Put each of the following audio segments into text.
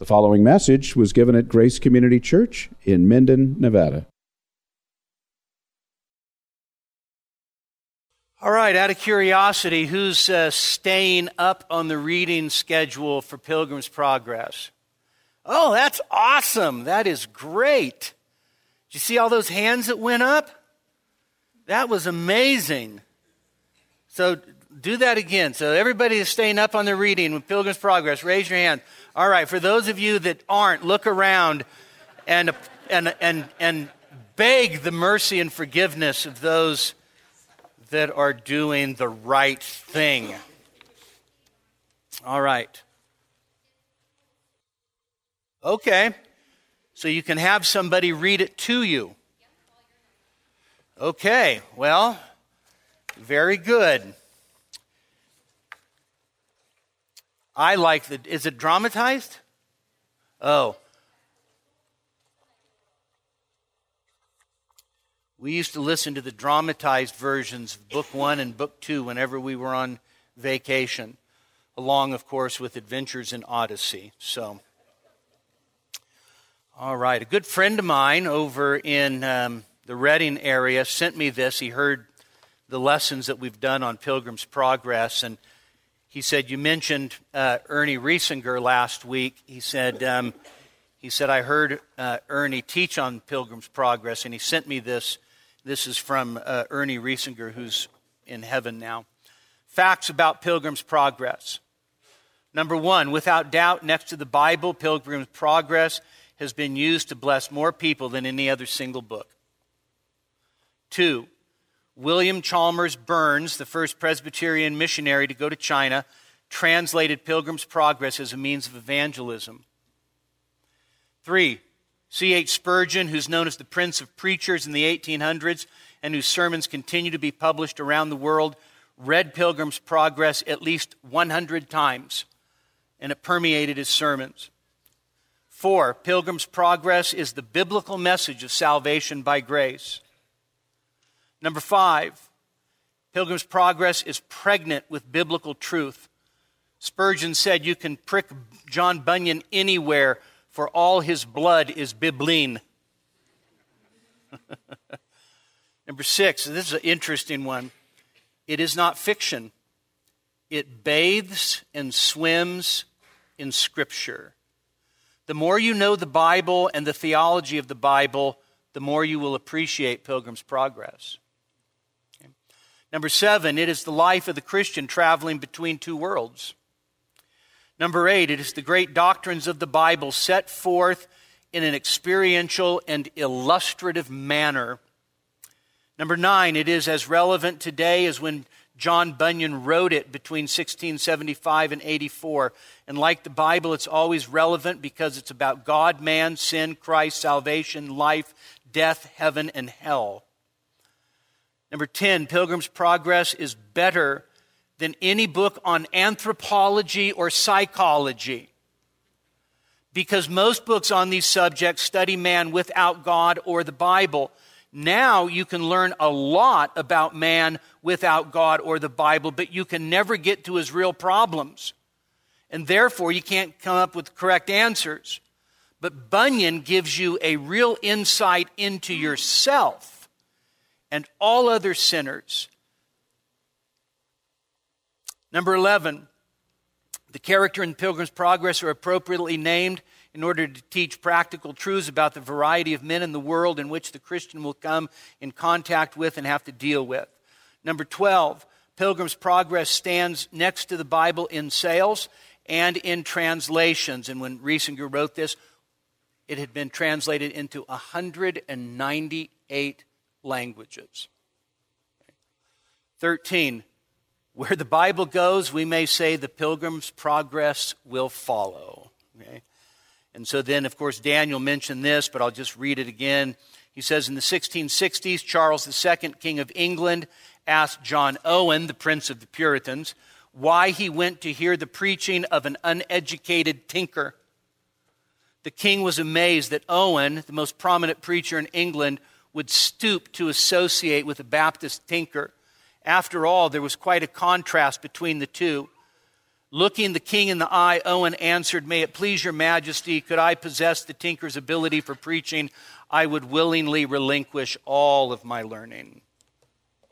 The following message was given at Grace Community Church in Minden, Nevada. All right, out of curiosity, who's uh, staying up on the reading schedule for Pilgrim's Progress? Oh, that's awesome. That is great. Did you see all those hands that went up? That was amazing. So do that again. So everybody is staying up on the reading with Pilgrim's Progress. Raise your hand. All right, for those of you that aren't, look around and, and, and, and beg the mercy and forgiveness of those that are doing the right thing. All right. Okay. So you can have somebody read it to you. Okay. Well, very good. I like the. Is it dramatized? Oh. We used to listen to the dramatized versions of Book One and Book Two whenever we were on vacation, along, of course, with Adventures in Odyssey. So, all right. A good friend of mine over in um, the Reading area sent me this. He heard the lessons that we've done on Pilgrim's Progress, and he said, You mentioned uh, Ernie Reisinger last week. He said, um, he said, I heard uh, Ernie teach on Pilgrim's Progress, and he sent me this. This is from uh, Ernie Reisinger, who's in heaven now. Facts about Pilgrim's Progress. Number one, without doubt, next to the Bible, Pilgrim's Progress has been used to bless more people than any other single book. Two, William Chalmers Burns, the first Presbyterian missionary to go to China, translated Pilgrim's Progress as a means of evangelism. Three, C.H. Spurgeon, who's known as the Prince of Preachers in the 1800s and whose sermons continue to be published around the world, read Pilgrim's Progress at least 100 times, and it permeated his sermons. Four, Pilgrim's Progress is the biblical message of salvation by grace. Number five, Pilgrim's Progress is pregnant with biblical truth. Spurgeon said you can prick John Bunyan anywhere, for all his blood is bibline. Number six, this is an interesting one. It is not fiction, it bathes and swims in Scripture. The more you know the Bible and the theology of the Bible, the more you will appreciate Pilgrim's Progress. Number seven, it is the life of the Christian traveling between two worlds. Number eight, it is the great doctrines of the Bible set forth in an experiential and illustrative manner. Number nine, it is as relevant today as when John Bunyan wrote it between 1675 and 84. And like the Bible, it's always relevant because it's about God, man, sin, Christ, salvation, life, death, heaven, and hell. Number 10, Pilgrim's Progress is better than any book on anthropology or psychology. Because most books on these subjects study man without God or the Bible. Now you can learn a lot about man without God or the Bible, but you can never get to his real problems. And therefore, you can't come up with correct answers. But Bunyan gives you a real insight into yourself and all other sinners. Number 11, the character in Pilgrim's Progress are appropriately named in order to teach practical truths about the variety of men in the world in which the Christian will come in contact with and have to deal with. Number 12, Pilgrim's Progress stands next to the Bible in sales and in translations. And when Reisinger wrote this, it had been translated into 198 languages. 13. Where the Bible goes, we may say the pilgrim's progress will follow. Okay? And so then, of course, Daniel mentioned this, but I'll just read it again. He says in the 1660s, Charles II, King of England, asked John Owen, the Prince of the Puritans, why he went to hear the preaching of an uneducated tinker. The king was amazed that Owen, the most prominent preacher in England, would stoop to associate with a Baptist tinker. After all, there was quite a contrast between the two. Looking the king in the eye, Owen answered, May it please your majesty, could I possess the tinker's ability for preaching, I would willingly relinquish all of my learning.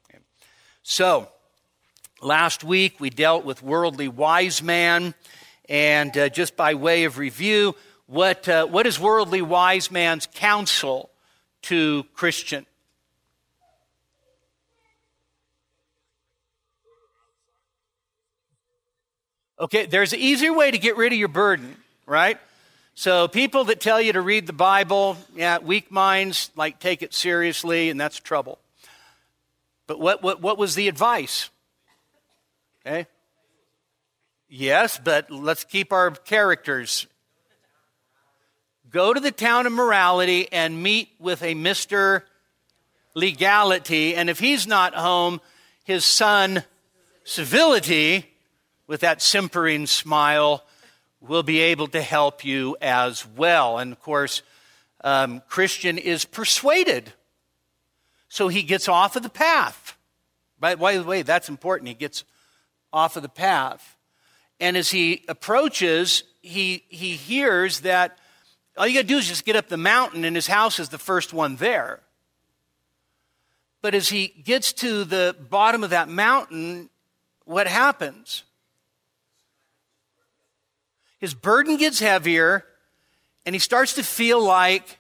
Okay. So, last week we dealt with worldly wise man, and uh, just by way of review, what, uh, what is worldly wise man's counsel to Christian? Okay, there's an easier way to get rid of your burden, right? So, people that tell you to read the Bible, yeah, weak minds, like take it seriously, and that's trouble. But what, what, what was the advice? Okay? Yes, but let's keep our characters. Go to the town of morality and meet with a Mr. Legality, and if he's not home, his son, civility, with that simpering smile will be able to help you as well. And of course, um, Christian is persuaded. So he gets off of the path. By, the way, that's important. He gets off of the path. And as he approaches, he, he hears that all you got to do is just get up the mountain, and his house is the first one there. But as he gets to the bottom of that mountain, what happens? his burden gets heavier, and he starts to feel like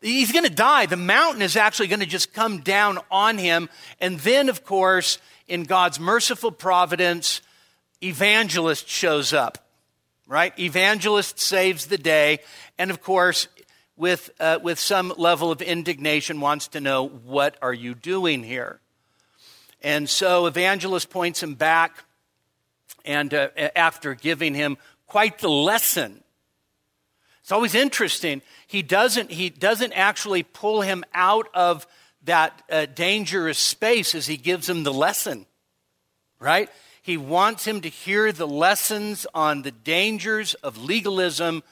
he's going to die. The mountain is actually going to just come down on him. And then, of course, in God's merciful providence, evangelist shows up, right? Evangelist saves the day. And of course, with, uh, with some level of indignation, wants to know, what are you doing here? And so evangelist points him back and uh, after giving him quite the lesson. It's always interesting. He doesn't, he doesn't actually pull him out of that uh, dangerous space as he gives him the lesson, right? He wants him to hear the lessons on the dangers of legalism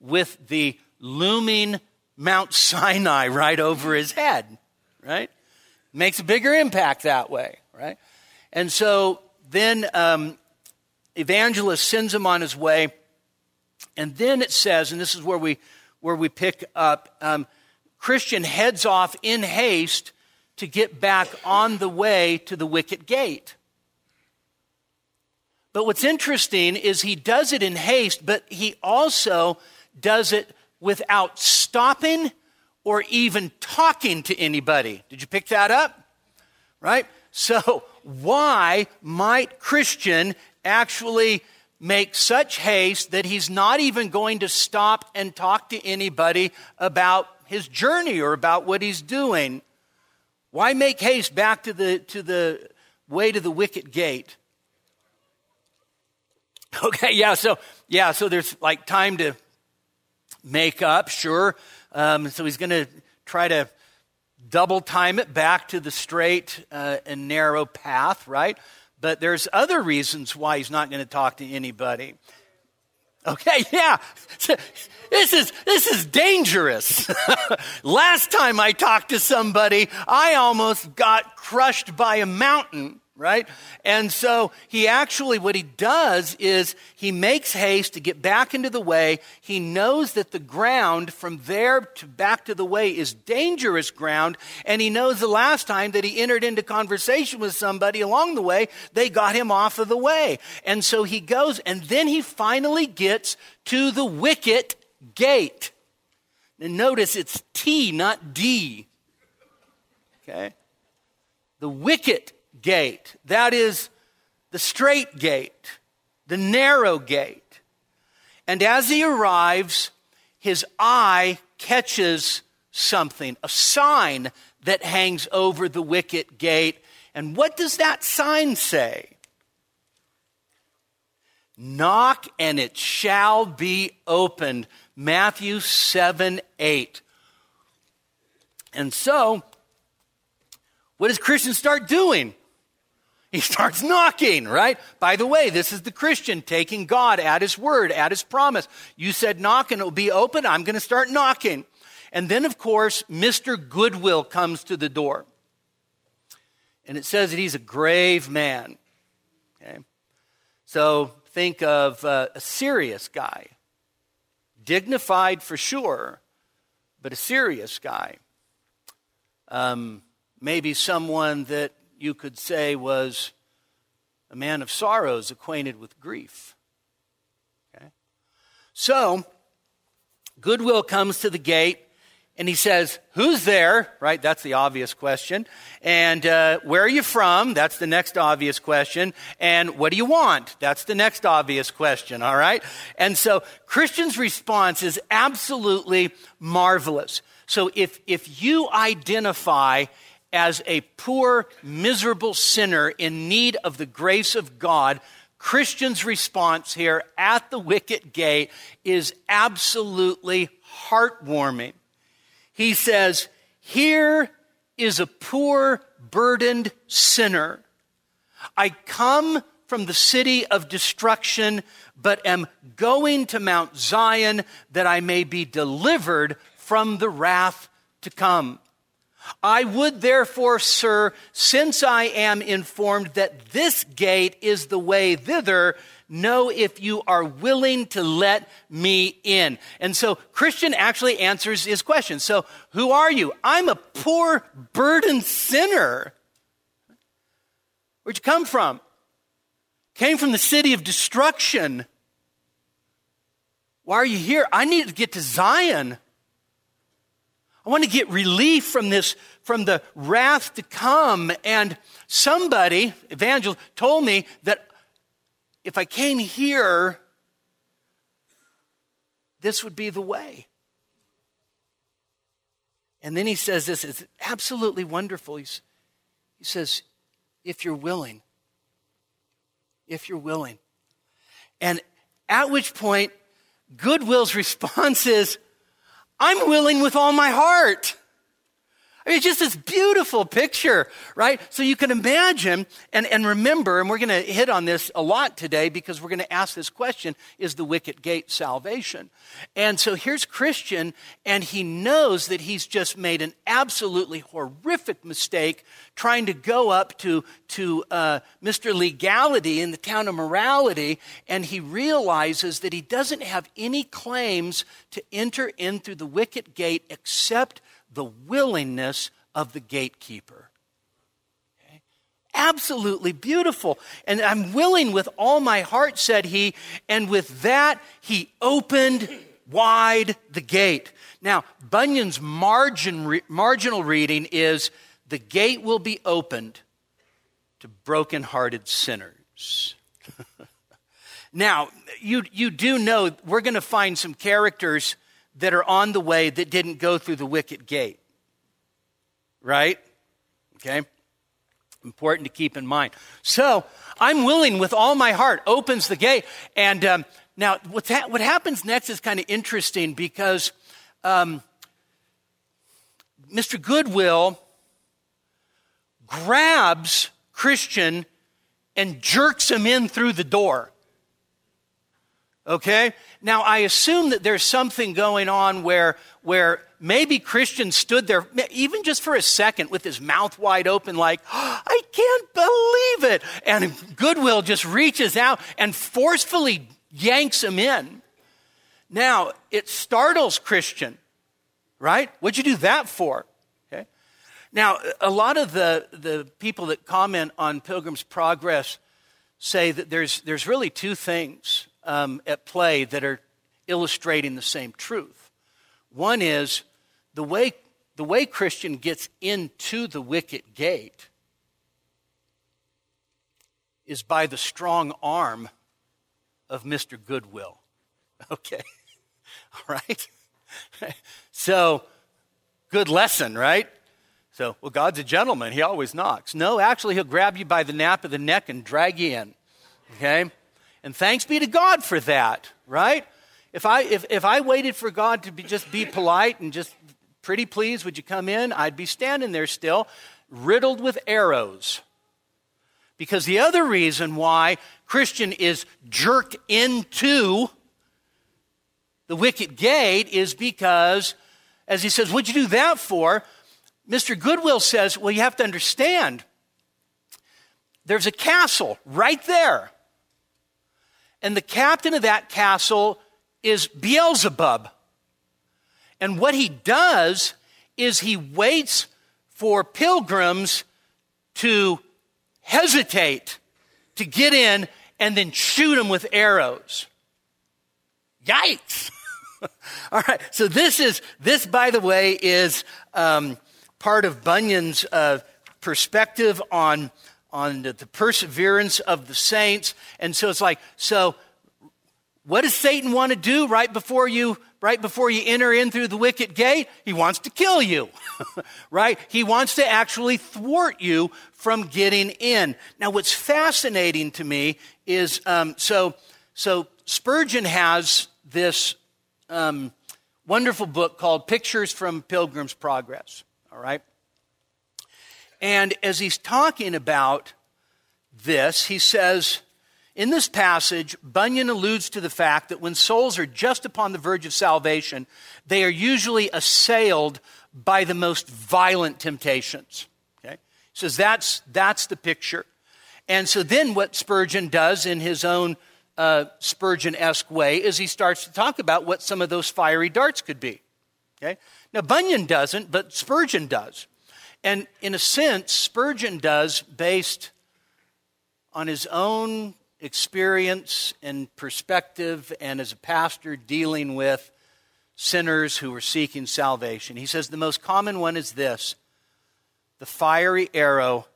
with the looming Mount Sinai right over his head, right? Makes a bigger impact that way, right? And so then um, evangelist sends him on his way. And then it says, and this is where we, where we pick up um, Christian heads off in haste to get back on the way to the wicket gate. But what's interesting is he does it in haste, but he also does it without stopping or even talking to anybody. Did you pick that up? Right? So, why might Christian actually make such haste that he's not even going to stop and talk to anybody about his journey or about what he's doing. Why make haste back to the, to the way to the wicket gate? Okay, yeah, so yeah, so there's like time to make up, sure. Um, so he's going to try to double time it back to the straight uh, and narrow path, right? But there's other reasons why he's not going to talk to anybody. Okay, yeah. This is this is dangerous. Last time I talked to somebody, I almost got crushed by a mountain right? And so he actually, what he does is he makes haste to get back into the way. He knows that the ground from there to back to the way is dangerous ground. And he knows the last time that he entered into conversation with somebody along the way, they got him off of the way. And so he goes, and then he finally gets to the wicket gate. And notice it's T, not D. Okay? The wicket gate. That is the straight gate, the narrow gate. And as he arrives, his eye catches something, a sign that hangs over the wicket gate. And what does that sign say? Knock and it shall be opened. Matthew 7 8. And so, what does Christian start doing? He starts knocking, right? By the way, this is the Christian taking God at his word, at his promise. You said knock and it will be open. I'm going to start knocking. And then, of course, Mr. Goodwill comes to the door. And it says that he's a grave man. Okay? So think of uh, a serious guy, dignified for sure, but a serious guy. Um, maybe someone that you could say was a man of sorrows, acquainted with grief. Okay? So, Goodwill comes to the gate and he says, Who's there? Right? That's the obvious question. And uh, where are you from? That's the next obvious question. And what do you want? That's the next obvious question. All right? And so Christian's response is absolutely marvelous. So if, if you identify as a poor, miserable sinner in need of the grace of God, Christian's response here at the wicket gate is absolutely heartwarming. He says, Here is a poor, burdened sinner. I come from the city of destruction, but am going to Mount Zion that I may be delivered from the wrath to come. I would therefore, sir, since I am informed that this gate is the way thither, know if you are willing to let me in. And so Christian actually answers his question. So, who are you? I'm a poor, burdened sinner. Where'd you come from? Came from the city of destruction. Why are you here? I need to get to Zion. I want to get relief from this, from the wrath to come. And somebody, evangelist, told me that if I came here, this would be the way. And then he says this, is absolutely wonderful. He's, he says, if you're willing, if you're willing. And at which point, Goodwill's response is, I'm willing with all my heart. Mean, it's just this beautiful picture, right? So you can imagine and, and remember, and we're going to hit on this a lot today because we're going to ask this question is the wicket gate salvation? And so here's Christian, and he knows that he's just made an absolutely horrific mistake trying to go up to, to uh, Mr. Legality in the town of morality, and he realizes that he doesn't have any claims to enter in through the wicket gate except the willingness of the gatekeeper. Okay? Absolutely beautiful. And I'm willing with all my heart, said he. And with that, he opened wide the gate. Now, Bunyan's margin, re, marginal reading is the gate will be opened to broken-hearted sinners. now, you, you do know we're going to find some characters that are on the way that didn't go through the wicket gate. Right? Okay? Important to keep in mind. So, I'm willing with all my heart, opens the gate. And um, now, what's ha- what happens next is kind of interesting because um, Mr. Goodwill grabs Christian and jerks him in through the door. Okay? Now, I assume that there's something going on where, where maybe Christian stood there, even just for a second, with his mouth wide open, like, oh, I can't believe it. And Goodwill just reaches out and forcefully yanks him in. Now, it startles Christian, right? What'd you do that for? Okay. Now, a lot of the, the people that comment on Pilgrim's Progress say that there's, there's really two things um, at play that are illustrating the same truth. One is the way, the way Christian gets into the wicket gate is by the strong arm of Mr. Goodwill. Okay? All right? so, good lesson, right? So, well, God's a gentleman. He always knocks. No, actually, he'll grab you by the nape of the neck and drag you in. Okay? And thanks be to God for that, right? If I, if, if I waited for God to be, just be polite and just pretty please, would you come in? I'd be standing there still, riddled with arrows. Because the other reason why Christian is jerked into the wicket gate is because, as he says, what'd you do that for? Mr. Goodwill says, well, you have to understand, there's a castle right there And the captain of that castle is Beelzebub. And what he does is he waits for pilgrims to hesitate to get in and then shoot them with arrows. Yikes! All right, so this is, this by the way, is um, part of Bunyan's uh, perspective on, on the, perseverance of the saints. And so it's like, so what does Satan want to do right before you right before you enter in through the wicket gate? He wants to kill you, right? He wants to actually thwart you from getting in. Now, what's fascinating to me is um, so so Spurgeon has this um, wonderful book called Pictures from Pilgrim's Progress. All right, and as he's talking about this, he says in this passage, Bunyan alludes to the fact that when souls are just upon the verge of salvation, they are usually assailed by the most violent temptations. Okay? He says that's, that's the picture. And so then what Spurgeon does in his own uh, Spurgeon esque way is he starts to talk about what some of those fiery darts could be. Okay? Now, Bunyan doesn't, but Spurgeon does. And in a sense, Spurgeon does based on his own experience and perspective and as a pastor dealing with sinners who were seeking salvation. He says the most common one is this the fiery arrow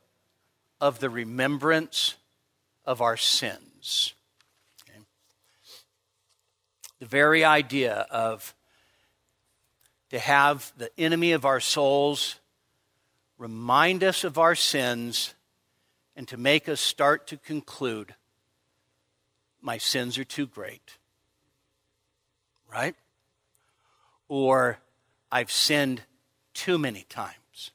of the remembrance of our sins. Okay? The very idea of to have the enemy of our souls remind us of our sins and to make us start to conclude my sins are too great. Right? Or I've sinned too many times.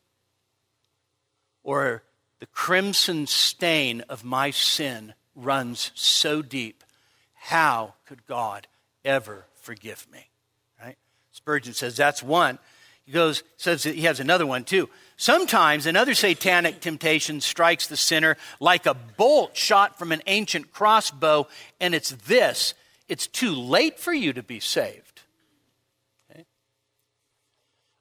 Or the crimson stain of my sin runs so deep. How could God ever forgive me? Right? Spurgeon says that's one. He goes, says that he has another one too. Sometimes another satanic temptation strikes the sinner like a bolt shot from an ancient crossbow, and it's this it's too late for you to be saved. Okay?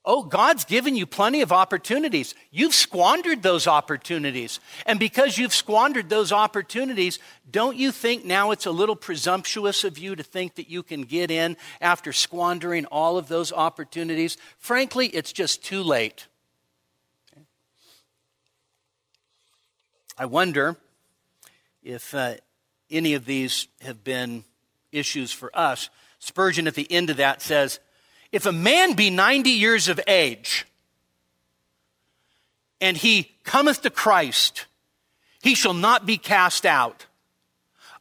Oh, God's given you plenty of opportunities. You've squandered those opportunities. And because you've squandered those opportunities, don't you think now it's a little presumptuous of you to think that you can get in after squandering all of those opportunities? Frankly, it's just too late. I wonder if uh, any of these have been issues for us. Spurgeon at the end of that says, If a man be 90 years of age and he cometh to Christ, he shall not be cast out.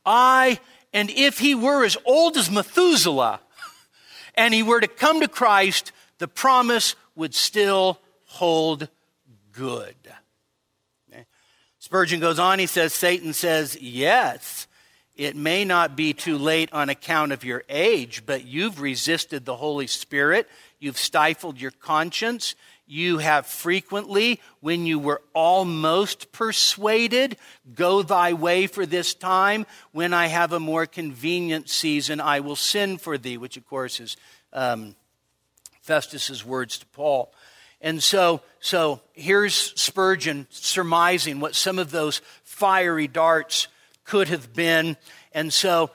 I, and if he were as old as Methuselah and he were to come to Christ, the promise would still hold good. Eh? Spurgeon goes on, he says, Satan says, Yes, it may not be too late on account of your age, but you've resisted the Holy Spirit, you've stifled your conscience, you have frequently, when you were almost persuaded, go thy way for this time. When I have a more convenient season, I will sin for thee, which of course is um, Festus's words to Paul. And so, so here's Spurgeon surmising what some of those fiery darts could have been. And so,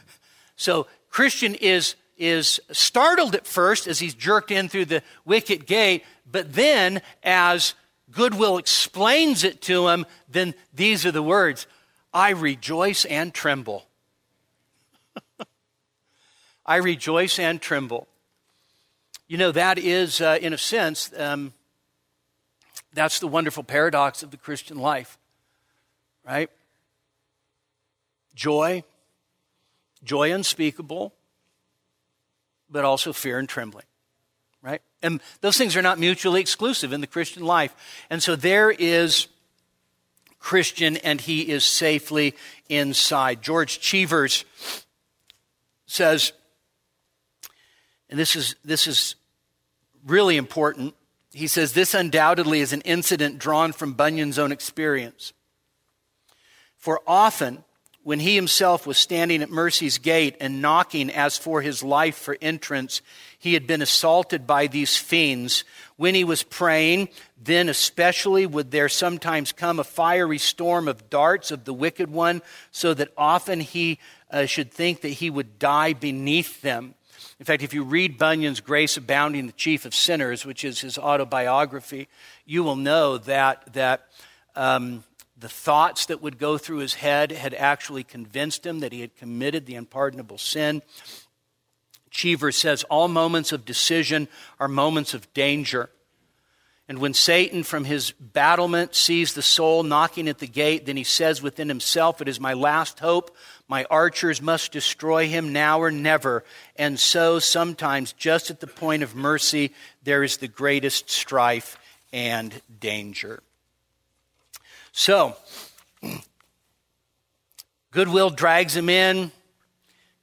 so Christian is is startled at first as he's jerked in through the wicket gate, but then as Goodwill explains it to him, then these are the words I rejoice and tremble. I rejoice and tremble. You know, that is, uh, in a sense, um, that's the wonderful paradox of the Christian life, right? Joy, joy unspeakable, but also fear and trembling, right? And those things are not mutually exclusive in the Christian life. And so there is Christian, and he is safely inside. George Cheevers says, and this is, this is really important. He says, This undoubtedly is an incident drawn from Bunyan's own experience. For often, when he himself was standing at Mercy's gate and knocking as for his life for entrance, he had been assaulted by these fiends. When he was praying, then especially would there sometimes come a fiery storm of darts of the wicked one, so that often he uh, should think that he would die beneath them. In fact, if you read Bunyan's Grace Abounding, the Chief of Sinners, which is his autobiography, you will know that, that um, the thoughts that would go through his head had actually convinced him that he had committed the unpardonable sin. Cheever says all moments of decision are moments of danger. And when Satan from his battlement sees the soul knocking at the gate, then he says within himself, It is my last hope. My archers must destroy him now or never. And so sometimes, just at the point of mercy, there is the greatest strife and danger. So, goodwill drags him in.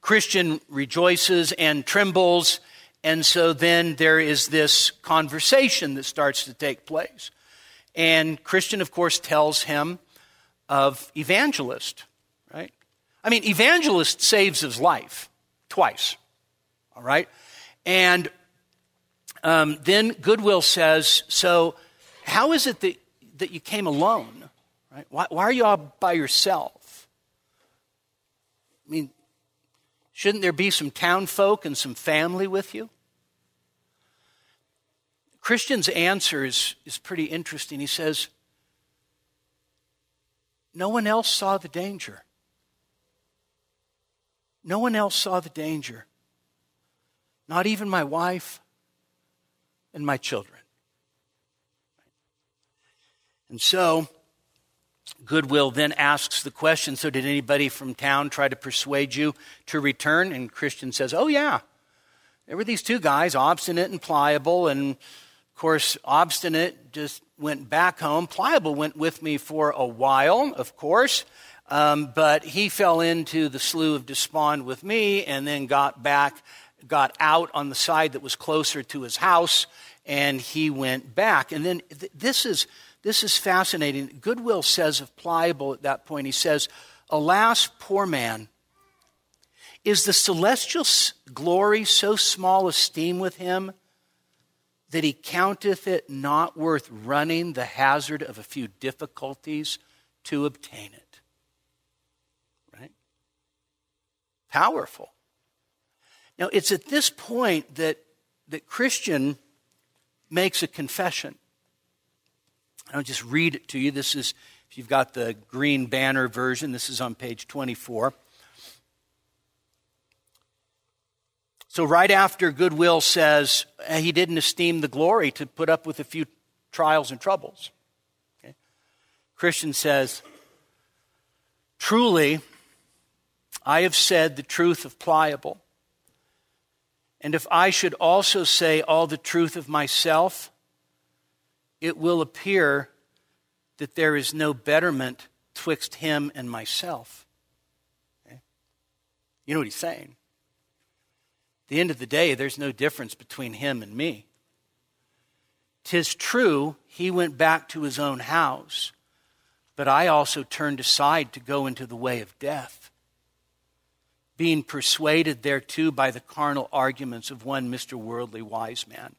Christian rejoices and trembles. And so then there is this conversation that starts to take place. And Christian, of course, tells him of evangelist, right? I mean, evangelist saves his life twice, all right? And um, then Goodwill says, So, how is it that, that you came alone? Right? Why, why are you all by yourself? I mean, shouldn't there be some town folk and some family with you? Christian's answer is, is pretty interesting. He says, No one else saw the danger. No one else saw the danger. Not even my wife and my children. And so, Goodwill then asks the question So, did anybody from town try to persuade you to return? And Christian says, Oh, yeah. There were these two guys, obstinate and pliable. And of course, obstinate just went back home. Pliable went with me for a while, of course. Um, but he fell into the slough of despond with me and then got back, got out on the side that was closer to his house, and he went back. And then th- this is this is fascinating. Goodwill says of Pliable at that point, he says, Alas, poor man, is the celestial glory so small esteem with him that he counteth it not worth running the hazard of a few difficulties to obtain it? Right? Powerful. Now, it's at this point that, that Christian makes a confession. I'll just read it to you. This is, if you've got the green banner version, this is on page 24. So, right after Goodwill says he didn't esteem the glory to put up with a few trials and troubles, okay? Christian says, Truly, I have said the truth of pliable. And if I should also say all the truth of myself, it will appear that there is no betterment twixt him and myself. Okay? You know what he's saying? At the end of the day, there's no difference between him and me. Tis true, he went back to his own house, but I also turned aside to go into the way of death, being persuaded thereto by the carnal arguments of one Mr. Worldly Wise Man.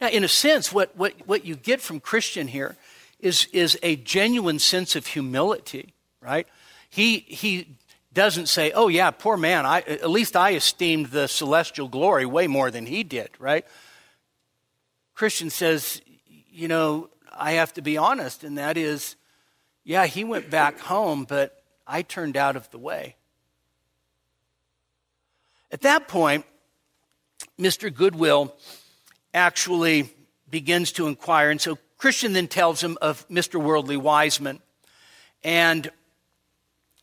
Now, in a sense, what, what, what you get from Christian here is, is a genuine sense of humility, right? He, he doesn't say, oh, yeah, poor man, I, at least I esteemed the celestial glory way more than he did, right? Christian says, you know, I have to be honest, and that is, yeah, he went back home, but I turned out of the way. At that point, Mr. Goodwill actually begins to inquire. And so Christian then tells him of Mr. Worldly Wiseman. And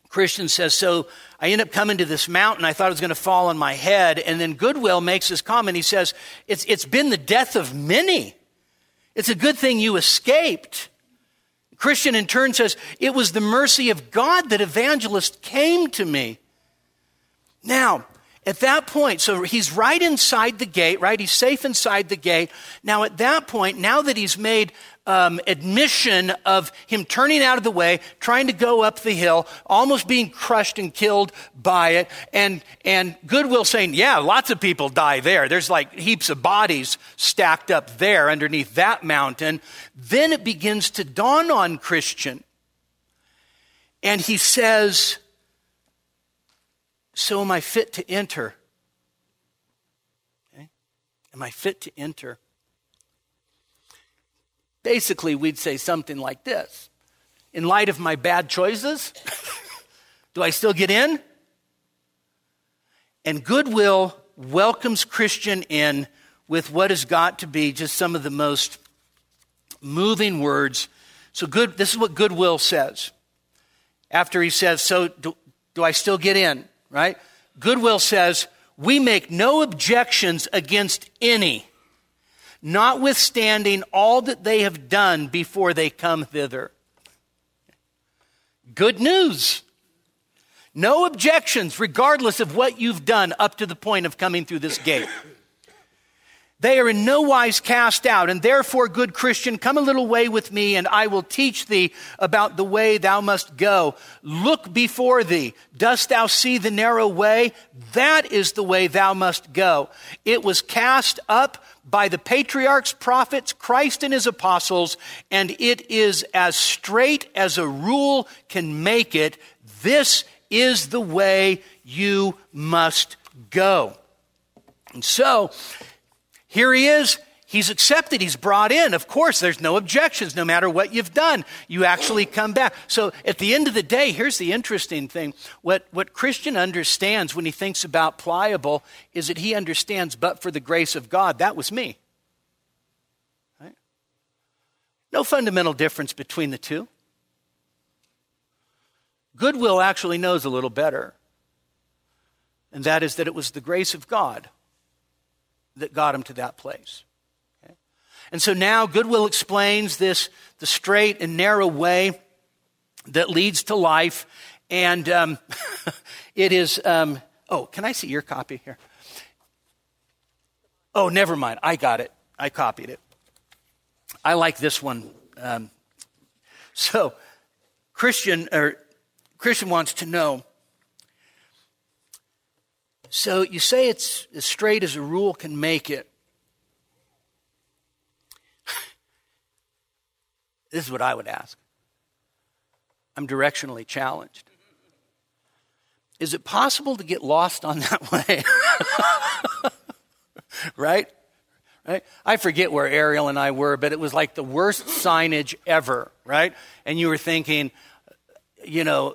Christian says, So I end up coming to this mountain. I thought it was going to fall on my head. And then Goodwill makes this comment. He says, It's, it's been the death of many. It's a good thing you escaped. Christian in turn says, It was the mercy of God that evangelist came to me. Now, at that point, so he's right inside the gate, right? He's safe inside the gate. Now, at that point, now that he's made um, admission of him turning out of the way, trying to go up the hill, almost being crushed and killed by it, and, and Goodwill saying, Yeah, lots of people die there. There's like heaps of bodies stacked up there underneath that mountain. Then it begins to dawn on Christian. And he says, so am I fit to enter? Okay. Am I fit to enter? Basically, we'd say something like this In light of my bad choices, do I still get in? And goodwill welcomes Christian in with what has got to be just some of the most moving words. So, good, this is what goodwill says. After he says, So, do, do I still get in? Right? Goodwill says, we make no objections against any, notwithstanding all that they have done before they come thither. Good news. No objections, regardless of what you've done up to the point of coming through this gate. They are in no wise cast out, and therefore, good Christian, come a little way with me, and I will teach thee about the way thou must go. Look before thee. Dost thou see the narrow way? That is the way thou must go. It was cast up by the patriarchs, prophets, Christ and his apostles, and it is as straight as a rule can make it. This is the way you must go. And so, here he is. He's accepted. He's brought in. Of course, there's no objections no matter what you've done. You actually come back. So at the end of the day, here's the interesting thing. What, what Christian understands when he thinks about pliable is that he understands, but for the grace of God, that was me. Right? No fundamental difference between the two. Goodwill actually knows a little better, and that is that it was the grace of God that got him to that place. Okay? And so now Goodwill explains this the straight and narrow way that leads to life. And um, it is, um, oh, can I see your copy here? Oh, never mind. I got it. I copied it. I like this one. Um, so, Christian or Christian wants to know so you say it's as straight as a rule can make it. this is what I would ask. I'm directionally challenged. Is it possible to get lost on that way? right? Right? I forget where Ariel and I were, but it was like the worst signage ever, right? And you were thinking, you know,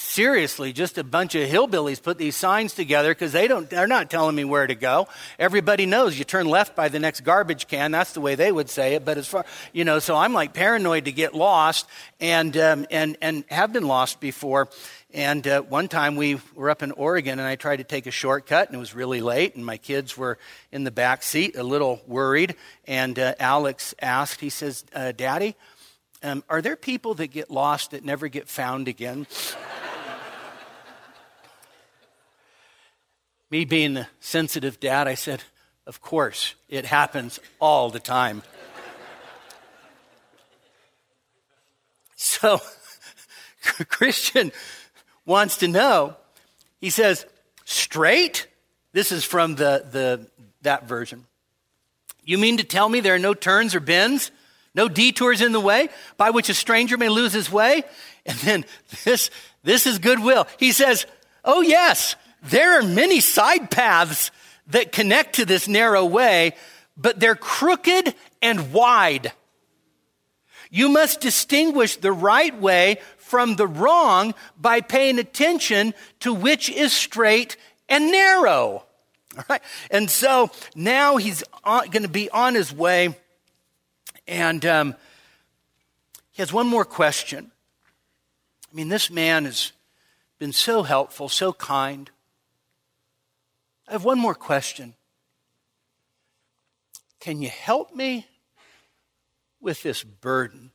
seriously just a bunch of hillbillies put these signs together because they don't they're not telling me where to go everybody knows you turn left by the next garbage can that's the way they would say it but as far you know so i'm like paranoid to get lost and um, and and have been lost before and uh, one time we were up in Oregon and I tried to take a shortcut and it was really late and my kids were in the back seat a little worried. And uh, Alex asked, he says, uh, Daddy, um, are there people that get lost that never get found again? Me being the sensitive dad, I said, Of course, it happens all the time. so, Christian wants to know. He says, Straight? This is from the, the, that version. You mean to tell me there are no turns or bends? No detours in the way by which a stranger may lose his way? And then this, this is goodwill. He says, Oh, yes, there are many side paths that connect to this narrow way, but they're crooked and wide. You must distinguish the right way from the wrong by paying attention to which is straight and narrow. All right? And so now he's going to be on his way, and um, he has one more question. I mean, this man has been so helpful, so kind. I have one more question. Can you help me with this burden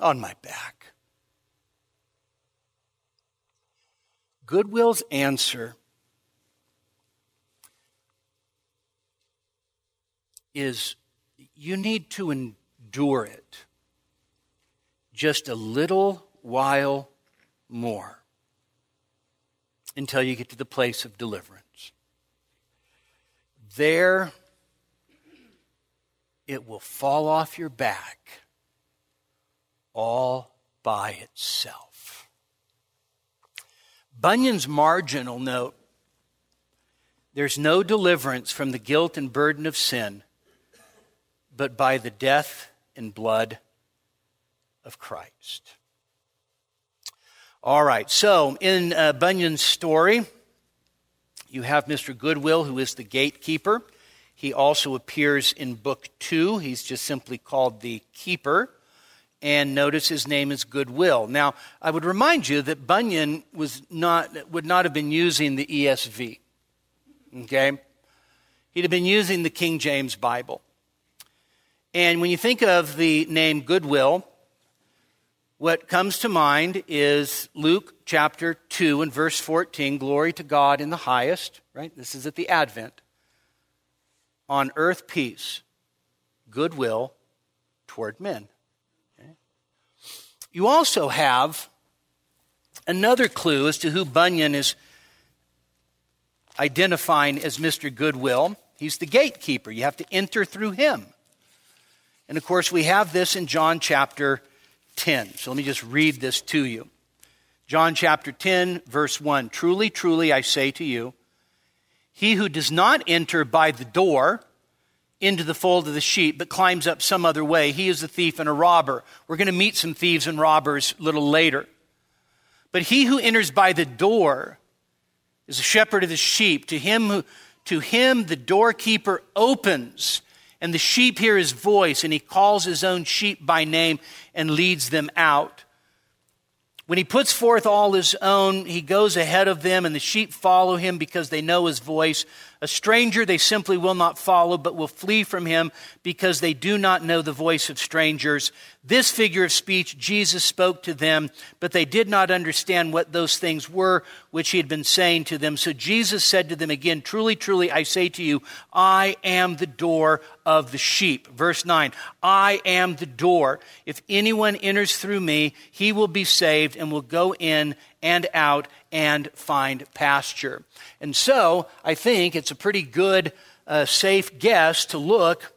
on my back? Goodwill's answer is you need to endure it just a little while more until you get to the place of deliverance. There, it will fall off your back all by itself. Bunyan's marginal note there's no deliverance from the guilt and burden of sin but by the death and blood of Christ. All right, so in uh, Bunyan's story, you have Mr. Goodwill, who is the gatekeeper. He also appears in book two. He's just simply called the keeper. And notice his name is Goodwill. Now, I would remind you that Bunyan was not, would not have been using the ESV. Okay? He'd have been using the King James Bible. And when you think of the name Goodwill, what comes to mind is Luke chapter 2 and verse 14 Glory to God in the highest, right? This is at the Advent. On earth, peace, goodwill toward men. Okay? You also have another clue as to who Bunyan is identifying as Mr. Goodwill. He's the gatekeeper. You have to enter through him. And of course, we have this in John chapter 10. So let me just read this to you. John chapter 10, verse 1 Truly, truly, I say to you, he who does not enter by the door into the fold of the sheep, but climbs up some other way, he is a thief and a robber. We're going to meet some thieves and robbers a little later. But he who enters by the door is a shepherd of the sheep. To him, who, to him the doorkeeper opens and the sheep hear his voice, and he calls his own sheep by name and leads them out. When he puts forth all his own, he goes ahead of them, and the sheep follow him because they know his voice. A stranger they simply will not follow, but will flee from him because they do not know the voice of strangers. This figure of speech Jesus spoke to them, but they did not understand what those things were which he had been saying to them. So Jesus said to them again, Truly, truly, I say to you, I am the door of the sheep. Verse 9, I am the door. If anyone enters through me, he will be saved and will go in and out and find pasture. And so I think it's a pretty good, uh, safe guess to look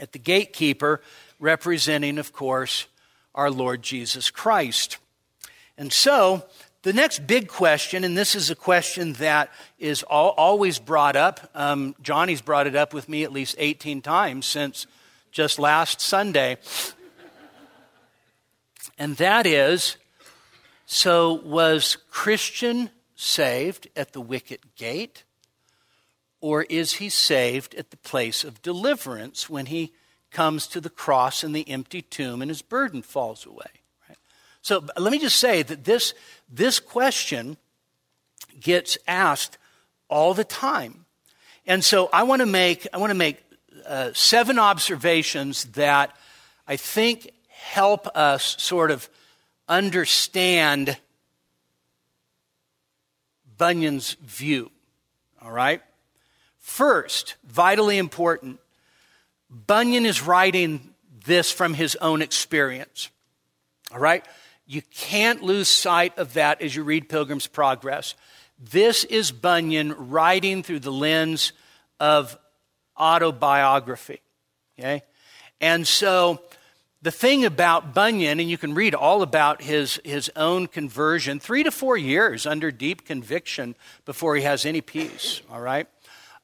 at the gatekeeper representing, of course, our Lord Jesus Christ. And so the next big question, and this is a question that is always brought up, um, Johnny's brought it up with me at least 18 times since just last Sunday. And that is so, was Christian saved at the wicket gate? Or is he saved at the place of deliverance when he comes to the cross and the empty tomb and his burden falls away? Right? So let me just say that this, this question gets asked all the time. And so I want to make, I want to make uh, seven observations that I think help us sort of understand Bunyan's view. All right? First, vitally important, Bunyan is writing this from his own experience. All right? You can't lose sight of that as you read Pilgrim's Progress. This is Bunyan writing through the lens of autobiography. Okay? And so the thing about Bunyan, and you can read all about his, his own conversion, three to four years under deep conviction before he has any peace, all right?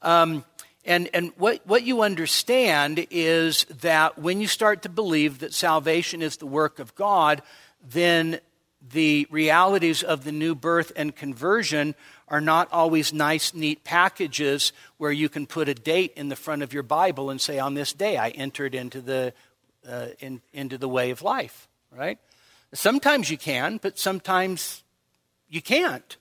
Um, and and what, what you understand is that when you start to believe that salvation is the work of God, then the realities of the new birth and conversion are not always nice, neat packages where you can put a date in the front of your Bible and say, On this day I entered into the uh, in, into the way of life, right? Sometimes you can, but sometimes you can't.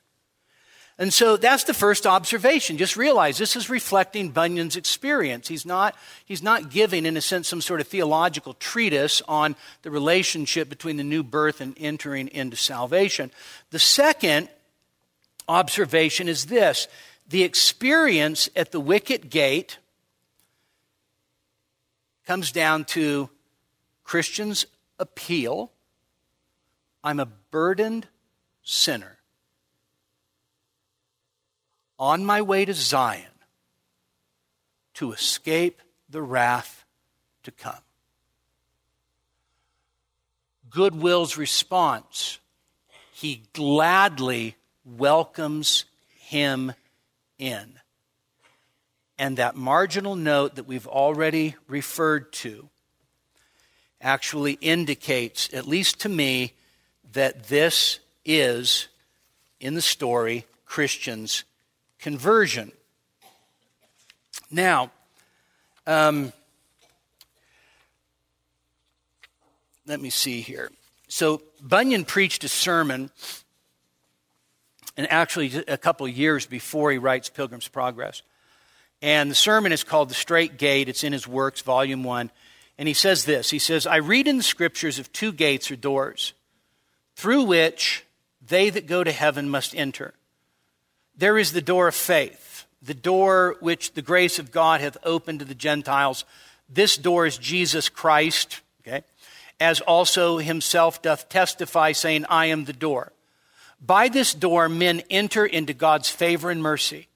And so that's the first observation. Just realize this is reflecting Bunyan's experience. He's not, he's not giving, in a sense, some sort of theological treatise on the relationship between the new birth and entering into salvation. The second observation is this the experience at the wicket gate comes down to Christians' appeal I'm a burdened sinner on my way to Zion to escape the wrath to come. Goodwill's response he gladly welcomes him in. And that marginal note that we've already referred to actually indicates, at least to me, that this is, in the story, Christians' conversion. Now, um, let me see here. So, Bunyan preached a sermon, and actually a couple years before he writes Pilgrim's Progress. And the sermon is called The Strait Gate. It's in his works, volume one. And he says this He says, I read in the scriptures of two gates or doors, through which they that go to heaven must enter. There is the door of faith, the door which the grace of God hath opened to the Gentiles. This door is Jesus Christ, okay? As also himself doth testify, saying, I am the door. By this door men enter into God's favor and mercy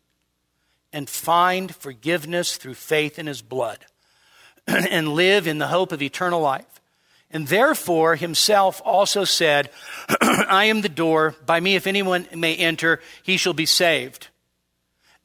and find forgiveness through faith in his blood and live in the hope of eternal life. And therefore, himself also said, I am the door. By me, if anyone may enter, he shall be saved.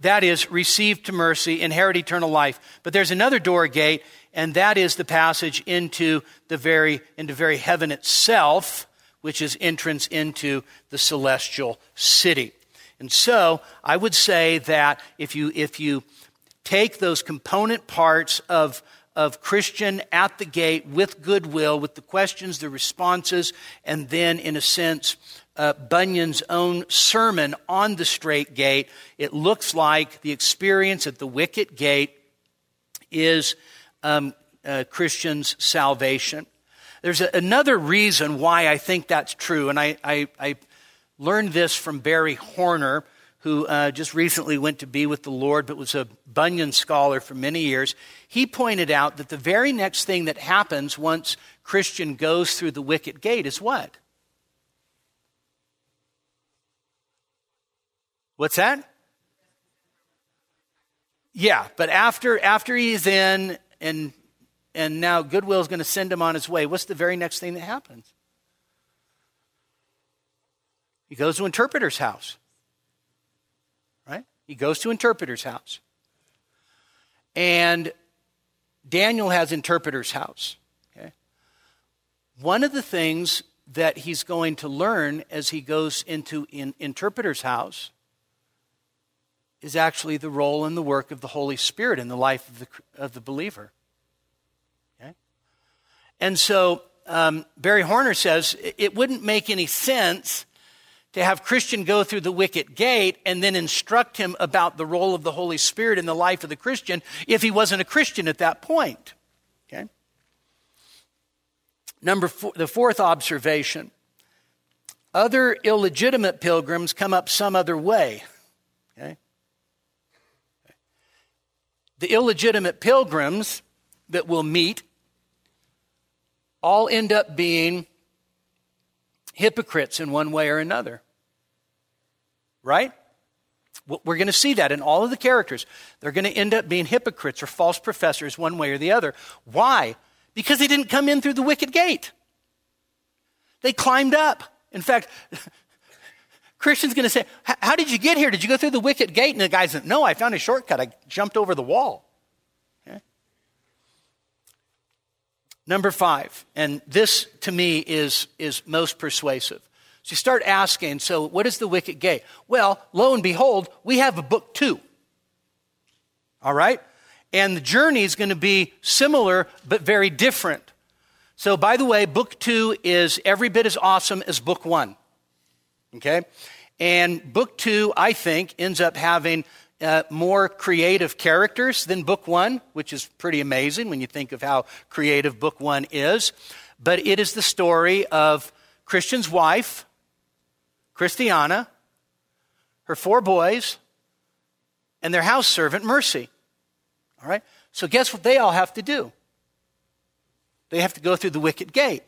That is, receive to mercy, inherit eternal life. But there's another door gate, and that is the passage into the very, into very heaven itself, which is entrance into the celestial city. And so I would say that if you, if you take those component parts of of Christian at the gate with goodwill, with the questions, the responses, and then, in a sense, uh, Bunyan's own sermon on the strait gate. It looks like the experience at the wicket gate is um, uh, Christian's salvation. There's a, another reason why I think that's true, and I, I, I learned this from Barry Horner who uh, just recently went to be with the Lord, but was a Bunyan scholar for many years, he pointed out that the very next thing that happens once Christian goes through the wicket gate is what? What's that? Yeah, but after after he's in and and now Goodwill is going to send him on his way, what's the very next thing that happens? He goes to interpreter's house. He goes to interpreter's house. And Daniel has interpreter's house. Okay? One of the things that he's going to learn as he goes into in interpreter's house is actually the role and the work of the Holy Spirit in the life of the, of the believer. Okay? And so um, Barry Horner says it wouldn't make any sense to have Christian go through the wicket gate and then instruct him about the role of the Holy Spirit in the life of the Christian if he wasn't a Christian at that point. Okay? Number four, the fourth observation other illegitimate pilgrims come up some other way. Okay? The illegitimate pilgrims that we'll meet all end up being hypocrites in one way or another. Right? We're going to see that in all of the characters. They're going to end up being hypocrites or false professors one way or the other. Why? Because they didn't come in through the wicket gate. They climbed up. In fact, Christian's going to say, How did you get here? Did you go through the wicket gate? And the guy said, No, I found a shortcut. I jumped over the wall. Number five, and this to me is, is most persuasive. So you start asking, so what is the wicket gate? Well, lo and behold, we have a book two. All right? And the journey is going to be similar but very different. So, by the way, book two is every bit as awesome as book one. Okay? And book two, I think, ends up having uh, more creative characters than book one, which is pretty amazing when you think of how creative book one is. But it is the story of Christian's wife, Christiana, her four boys, and their house servant, Mercy. All right? So, guess what they all have to do? They have to go through the wicket gate.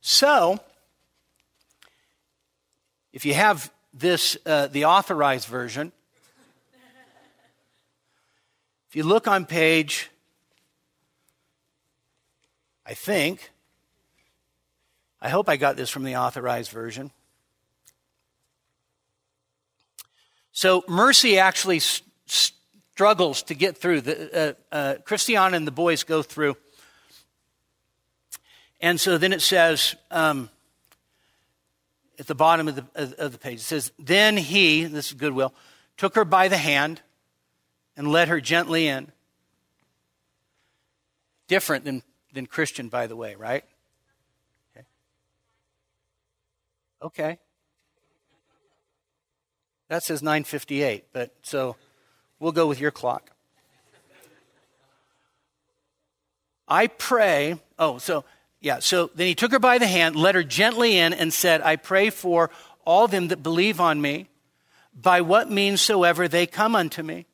So, if you have this, uh, the authorized version, if you look on page, I think, I hope I got this from the authorized version. So Mercy actually struggles to get through. The, uh, uh, Christiana and the boys go through. And so then it says um, at the bottom of the, of the page, it says, Then he, this is Goodwill, took her by the hand and led her gently in. Different than, than Christian, by the way, right? Okay. okay. That says 958, but so we'll go with your clock. I pray, oh, so, yeah, so then he took her by the hand, led her gently in, and said, I pray for all them that believe on me, by what means soever they come unto me.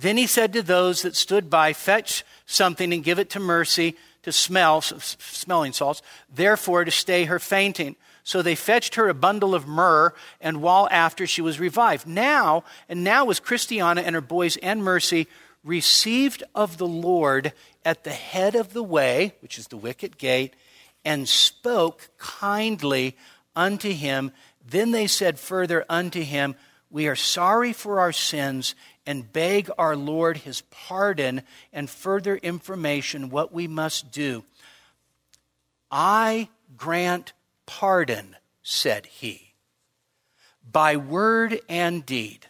Then he said to those that stood by, Fetch something and give it to Mercy to smell, smelling salts, therefore to stay her fainting. So they fetched her a bundle of myrrh, and while after she was revived. Now, and now was Christiana and her boys and Mercy received of the Lord at the head of the way, which is the wicket gate, and spoke kindly unto him. Then they said further unto him, We are sorry for our sins and beg our Lord his pardon and further information what we must do. I grant pardon, said he, by word and deed,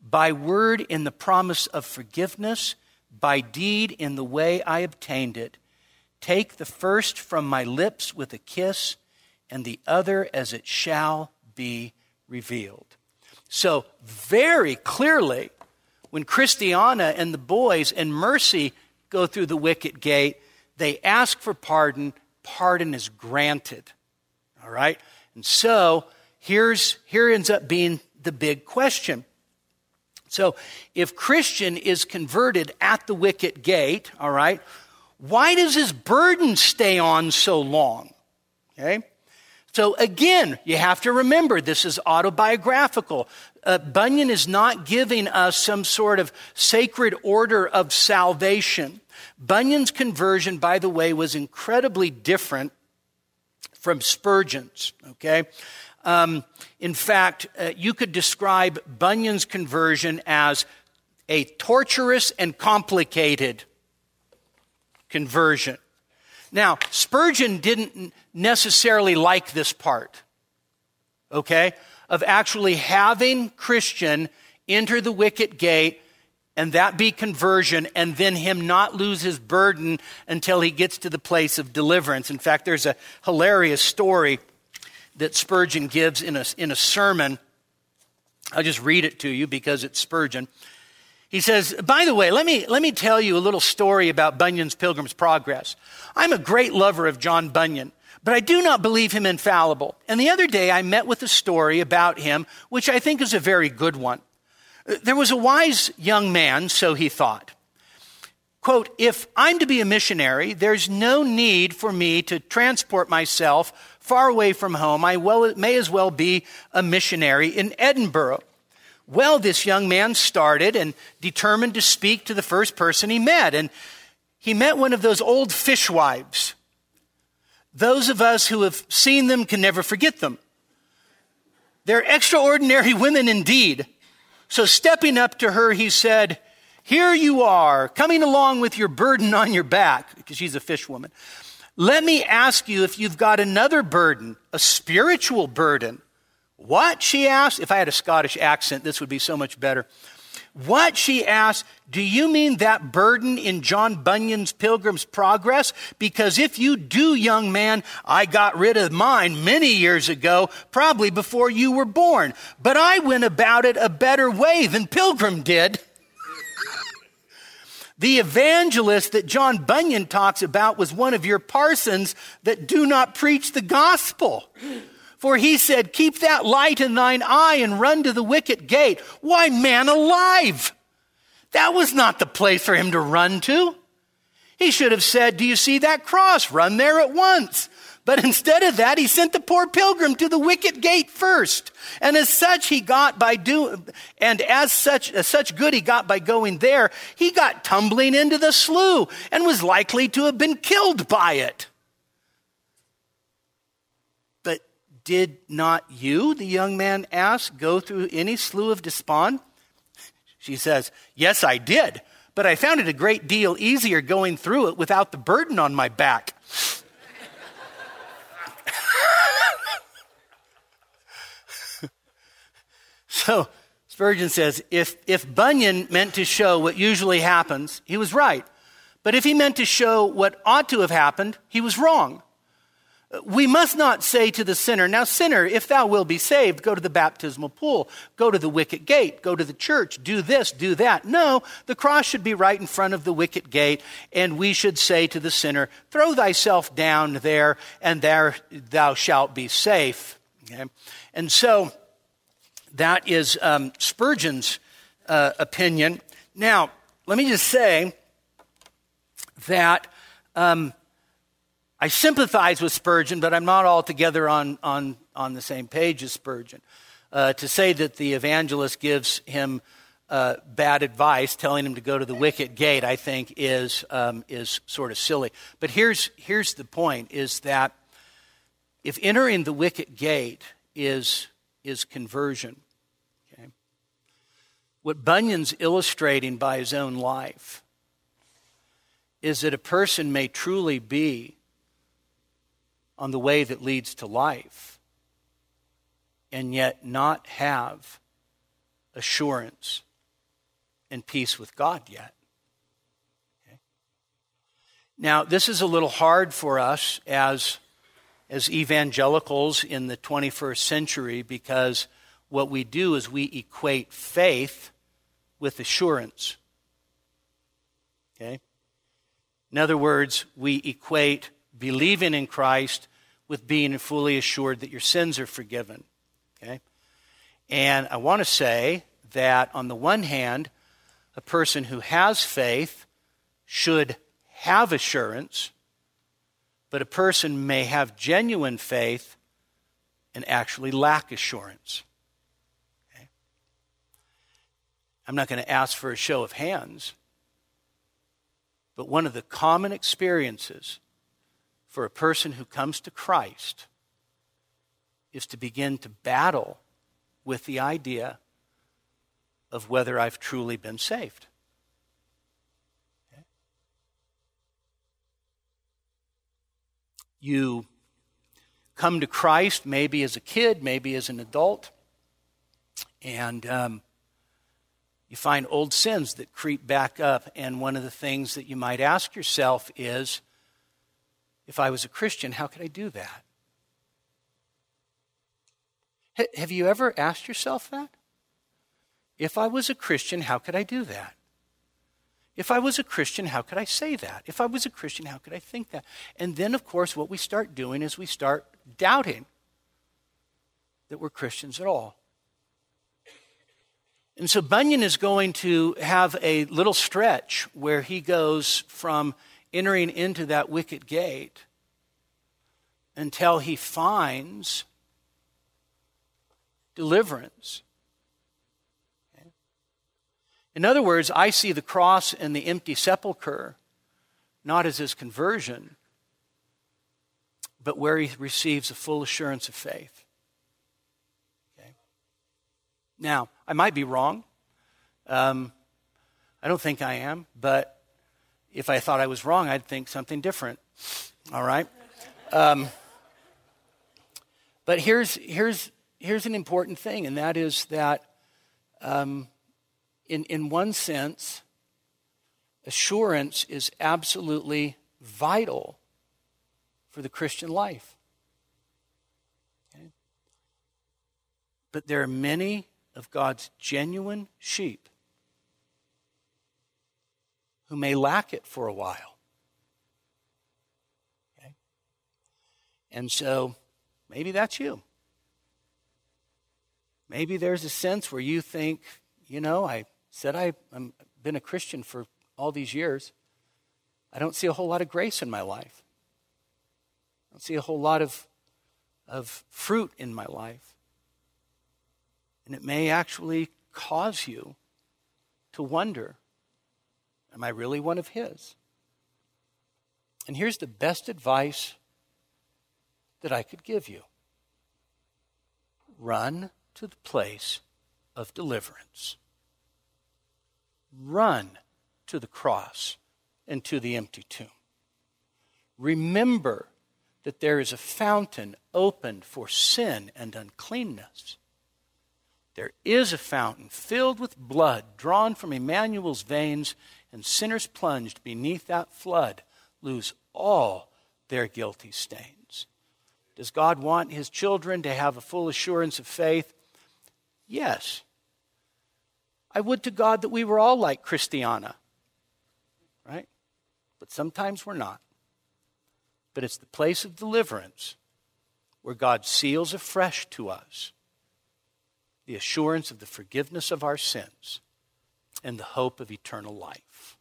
by word in the promise of forgiveness, by deed in the way I obtained it. Take the first from my lips with a kiss, and the other as it shall be revealed. So, very clearly, when Christiana and the boys and Mercy go through the wicket gate, they ask for pardon. Pardon is granted. All right? And so here's here ends up being the big question. So if Christian is converted at the wicket gate, all right, why does his burden stay on so long? Okay? So again, you have to remember this is autobiographical. Uh, Bunyan is not giving us some sort of sacred order of salvation. Bunyan's conversion, by the way, was incredibly different from Spurgeon's, okay? Um, in fact, uh, you could describe Bunyan's conversion as a torturous and complicated conversion. Now, Spurgeon didn't necessarily like this part, okay, of actually having Christian enter the wicket gate and that be conversion, and then him not lose his burden until he gets to the place of deliverance. In fact, there's a hilarious story that Spurgeon gives in a, in a sermon. I'll just read it to you because it's Spurgeon. He says, by the way, let me, let me tell you a little story about Bunyan's Pilgrim's Progress. I'm a great lover of John Bunyan, but I do not believe him infallible. And the other day I met with a story about him, which I think is a very good one. There was a wise young man, so he thought. Quote, if I'm to be a missionary, there's no need for me to transport myself far away from home. I well, may as well be a missionary in Edinburgh. Well, this young man started and determined to speak to the first person he met. And he met one of those old fishwives. Those of us who have seen them can never forget them. They're extraordinary women indeed. So stepping up to her, he said, Here you are, coming along with your burden on your back, because she's a fish woman. Let me ask you if you've got another burden, a spiritual burden. What? She asked. If I had a Scottish accent, this would be so much better. What? She asked. Do you mean that burden in John Bunyan's Pilgrim's Progress? Because if you do, young man, I got rid of mine many years ago, probably before you were born. But I went about it a better way than Pilgrim did. The evangelist that John Bunyan talks about was one of your parsons that do not preach the gospel. For he said, Keep that light in thine eye and run to the wicket gate. Why, man alive! That was not the place for him to run to. He should have said, Do you see that cross? Run there at once. But instead of that, he sent the poor pilgrim to the wicket gate first. And as such, he got by doing, and as such, as such good he got by going there, he got tumbling into the slough and was likely to have been killed by it. But did not you, the young man asked, go through any slough of despond? She says, Yes, I did, but I found it a great deal easier going through it without the burden on my back. so Spurgeon says if, if Bunyan meant to show what usually happens, he was right. But if he meant to show what ought to have happened, he was wrong. We must not say to the sinner, Now, sinner, if thou wilt be saved, go to the baptismal pool, go to the wicket gate, go to the church, do this, do that. No, the cross should be right in front of the wicket gate, and we should say to the sinner, Throw thyself down there, and there thou shalt be safe. Okay? And so that is um, Spurgeon's uh, opinion. Now, let me just say that. Um, I sympathize with Spurgeon, but I'm not altogether on, on, on the same page as Spurgeon. Uh, to say that the evangelist gives him uh, bad advice, telling him to go to the wicket gate, I think is, um, is sort of silly. But here's, here's the point is that if entering the wicket gate is, is conversion, okay, what Bunyan's illustrating by his own life is that a person may truly be on the way that leads to life and yet not have assurance and peace with God yet. Okay? Now, this is a little hard for us as, as evangelicals in the 21st century because what we do is we equate faith with assurance. Okay? In other words, we equate believing in Christ with being fully assured that your sins are forgiven. Okay? And I want to say that on the one hand, a person who has faith should have assurance, but a person may have genuine faith and actually lack assurance. Okay? I'm not going to ask for a show of hands, but one of the common experiences for a person who comes to Christ is to begin to battle with the idea of whether I've truly been saved. Okay? You come to Christ maybe as a kid, maybe as an adult, and um, you find old sins that creep back up. And one of the things that you might ask yourself is, if I was a Christian, how could I do that? Have you ever asked yourself that? If I was a Christian, how could I do that? If I was a Christian, how could I say that? If I was a Christian, how could I think that? And then, of course, what we start doing is we start doubting that we're Christians at all. And so Bunyan is going to have a little stretch where he goes from entering into that wicket gate until he finds deliverance. In other words, I see the cross and the empty sepulchre not as his conversion, but where he receives a full assurance of faith. Okay? Now, I might be wrong. Um, I don't think I am, but if I thought I was wrong, I'd think something different. All right? Um, but here's, here's, here's an important thing, and that is that um, in, in one sense, assurance is absolutely vital for the Christian life. Okay? But there are many of God's genuine sheep who may lack it for a while. Okay? And so maybe that's you. Maybe there's a sense where you think, you know, I said I, I've been a Christian for all these years. I don't see a whole lot of grace in my life. I don't see a whole lot of, of fruit in my life. And it may actually cause you to wonder Am I really one of His? And here's the best advice that I could give you run to the place of deliverance. Run to the cross and to the empty tomb. Remember that there is a fountain opened for sin and uncleanness. There is a fountain filled with blood drawn from Emmanuel's veins, and sinners plunged beneath that flood lose all their guilty stains. Does God want his children to have a full assurance of faith? Yes. I would to God that we were all like Christiana, right? But sometimes we're not. But it's the place of deliverance where God seals afresh to us the assurance of the forgiveness of our sins and the hope of eternal life.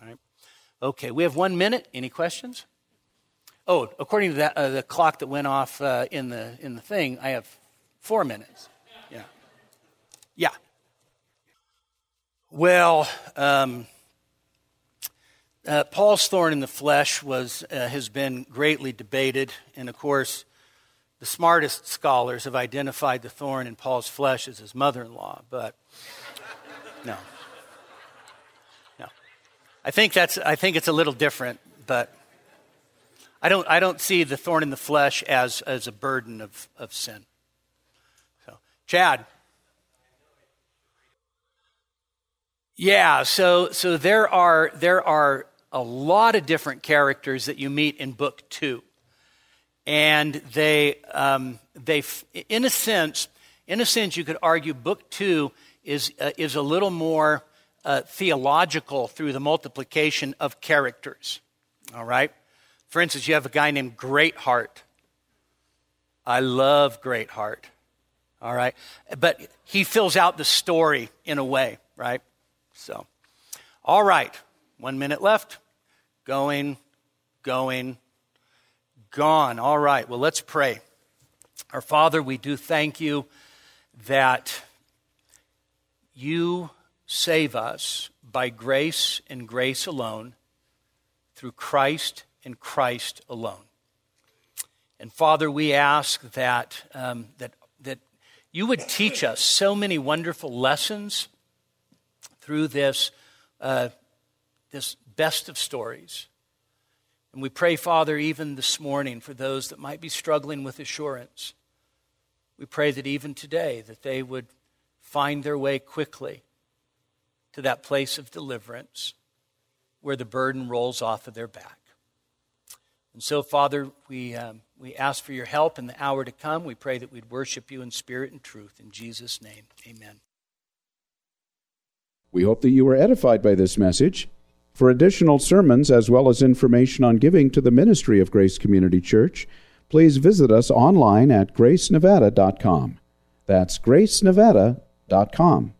All right? Okay, we have one minute. Any questions? Oh, according to that, uh, the clock that went off uh, in, the, in the thing, I have four minutes. Yeah. Yeah. Well, um, uh, Paul's thorn in the flesh was, uh, has been greatly debated, and of course, the smartest scholars have identified the thorn in Paul's flesh as his mother in law, but no. No. I think, that's, I think it's a little different, but I don't, I don't see the thorn in the flesh as, as a burden of, of sin. So, Chad. Yeah, so, so there, are, there are a lot of different characters that you meet in book two and they um, they in a sense in a sense you could argue book two is uh, is a little more uh, theological through the multiplication of characters. All right? For instance you have a guy named greatheart. I love greatheart. All right? But he fills out the story in a way right? So all right. One minute left. Going going gone. All right, well, let's pray. Our Father, we do thank you that you save us by grace and grace alone, through Christ and Christ alone. And Father, we ask that, um, that, that you would teach us so many wonderful lessons through this, uh, this best of stories. And we pray, Father, even this morning for those that might be struggling with assurance. We pray that even today that they would find their way quickly to that place of deliverance where the burden rolls off of their back. And so, Father, we, um, we ask for your help in the hour to come. We pray that we'd worship you in spirit and truth. In Jesus' name, amen. We hope that you were edified by this message. For additional sermons as well as information on giving to the ministry of Grace Community Church, please visit us online at gracenevada.com. That's gracenevada.com.